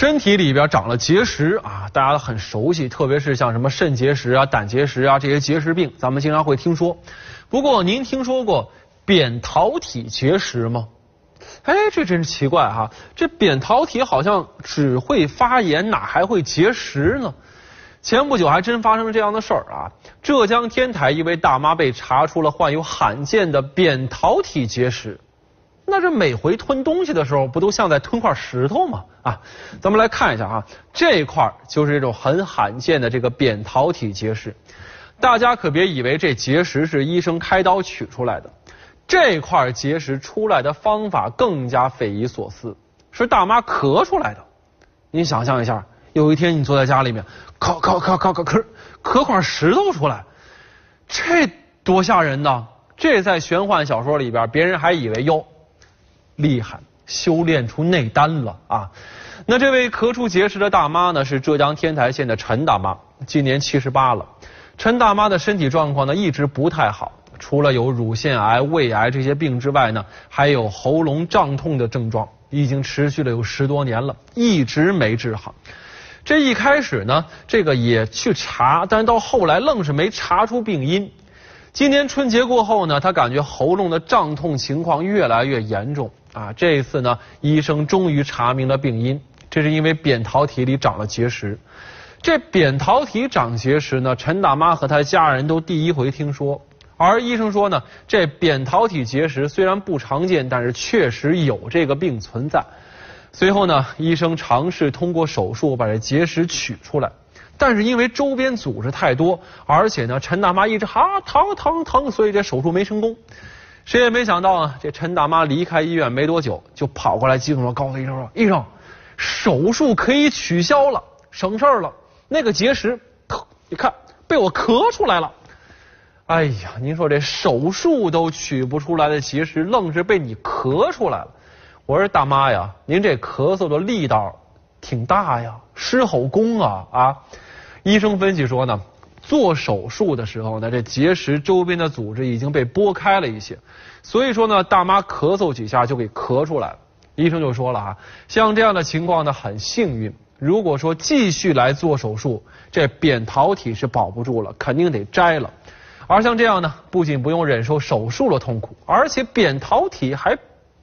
身体里边长了结石啊，大家都很熟悉，特别是像什么肾结石啊、胆结石啊这些结石病，咱们经常会听说。不过您听说过扁桃体结石吗？哎，这真是奇怪哈！这扁桃体好像只会发炎，哪还会结石呢？前不久还真发生了这样的事儿啊！浙江天台一位大妈被查出了患有罕见的扁桃体结石。那这每回吞东西的时候，不都像在吞块石头吗？啊，咱们来看一下啊，这一块就是这种很罕见的这个扁桃体结石。大家可别以为这结石是医生开刀取出来的，这块结石出来的方法更加匪夷所思，是大妈咳出来的。你想象一下，有一天你坐在家里面，咳咳咳咳咳咳，咳块石头出来，这多吓人呐！这在玄幻小说里边，别人还以为哟。厉害，修炼出内丹了啊！那这位咳出结石的大妈呢，是浙江天台县的陈大妈，今年七十八了。陈大妈的身体状况呢一直不太好，除了有乳腺癌、胃癌这些病之外呢，还有喉咙胀痛的症状，已经持续了有十多年了，一直没治好。这一开始呢，这个也去查，但是到后来愣是没查出病因。今年春节过后呢，他感觉喉咙的胀痛情况越来越严重。啊，这一次呢，医生终于查明了病因，这是因为扁桃体里长了结石。这扁桃体长结石呢，陈大妈和她家人都第一回听说。而医生说呢，这扁桃体结石虽然不常见，但是确实有这个病存在。随后呢，医生尝试通过手术把这结石取出来，但是因为周边组织太多，而且呢，陈大妈一直哈疼疼疼，所以这手术没成功。谁也没想到啊，这陈大妈离开医院没多久，就跑过来激动地告诉医生说：“医生，手术可以取消了，省事儿了。那个结石，你看被我咳出来了。哎呀，您说这手术都取不出来的结石，愣是被你咳出来了。我说大妈呀，您这咳嗽的力道挺大呀，狮吼功啊啊！医生分析说呢。”做手术的时候呢，这结石周边的组织已经被剥开了一些，所以说呢，大妈咳嗽几下就给咳出来了。医生就说了啊，像这样的情况呢很幸运，如果说继续来做手术，这扁桃体是保不住了，肯定得摘了。而像这样呢，不仅不用忍受手术的痛苦，而且扁桃体还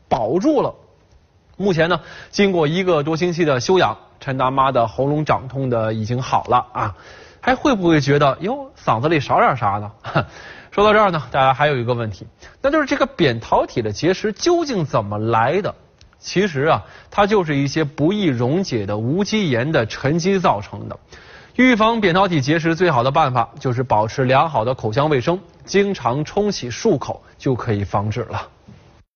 保住了。目前呢，经过一个多星期的休养，陈大妈的喉咙长痛的已经好了啊。还会不会觉得哟嗓子里少点啥呢？说到这儿呢，大家还有一个问题，那就是这个扁桃体的结石究竟怎么来的？其实啊，它就是一些不易溶解的无机盐的沉积造成的。预防扁桃体结石最好的办法就是保持良好的口腔卫生，经常冲洗漱口就可以防止了。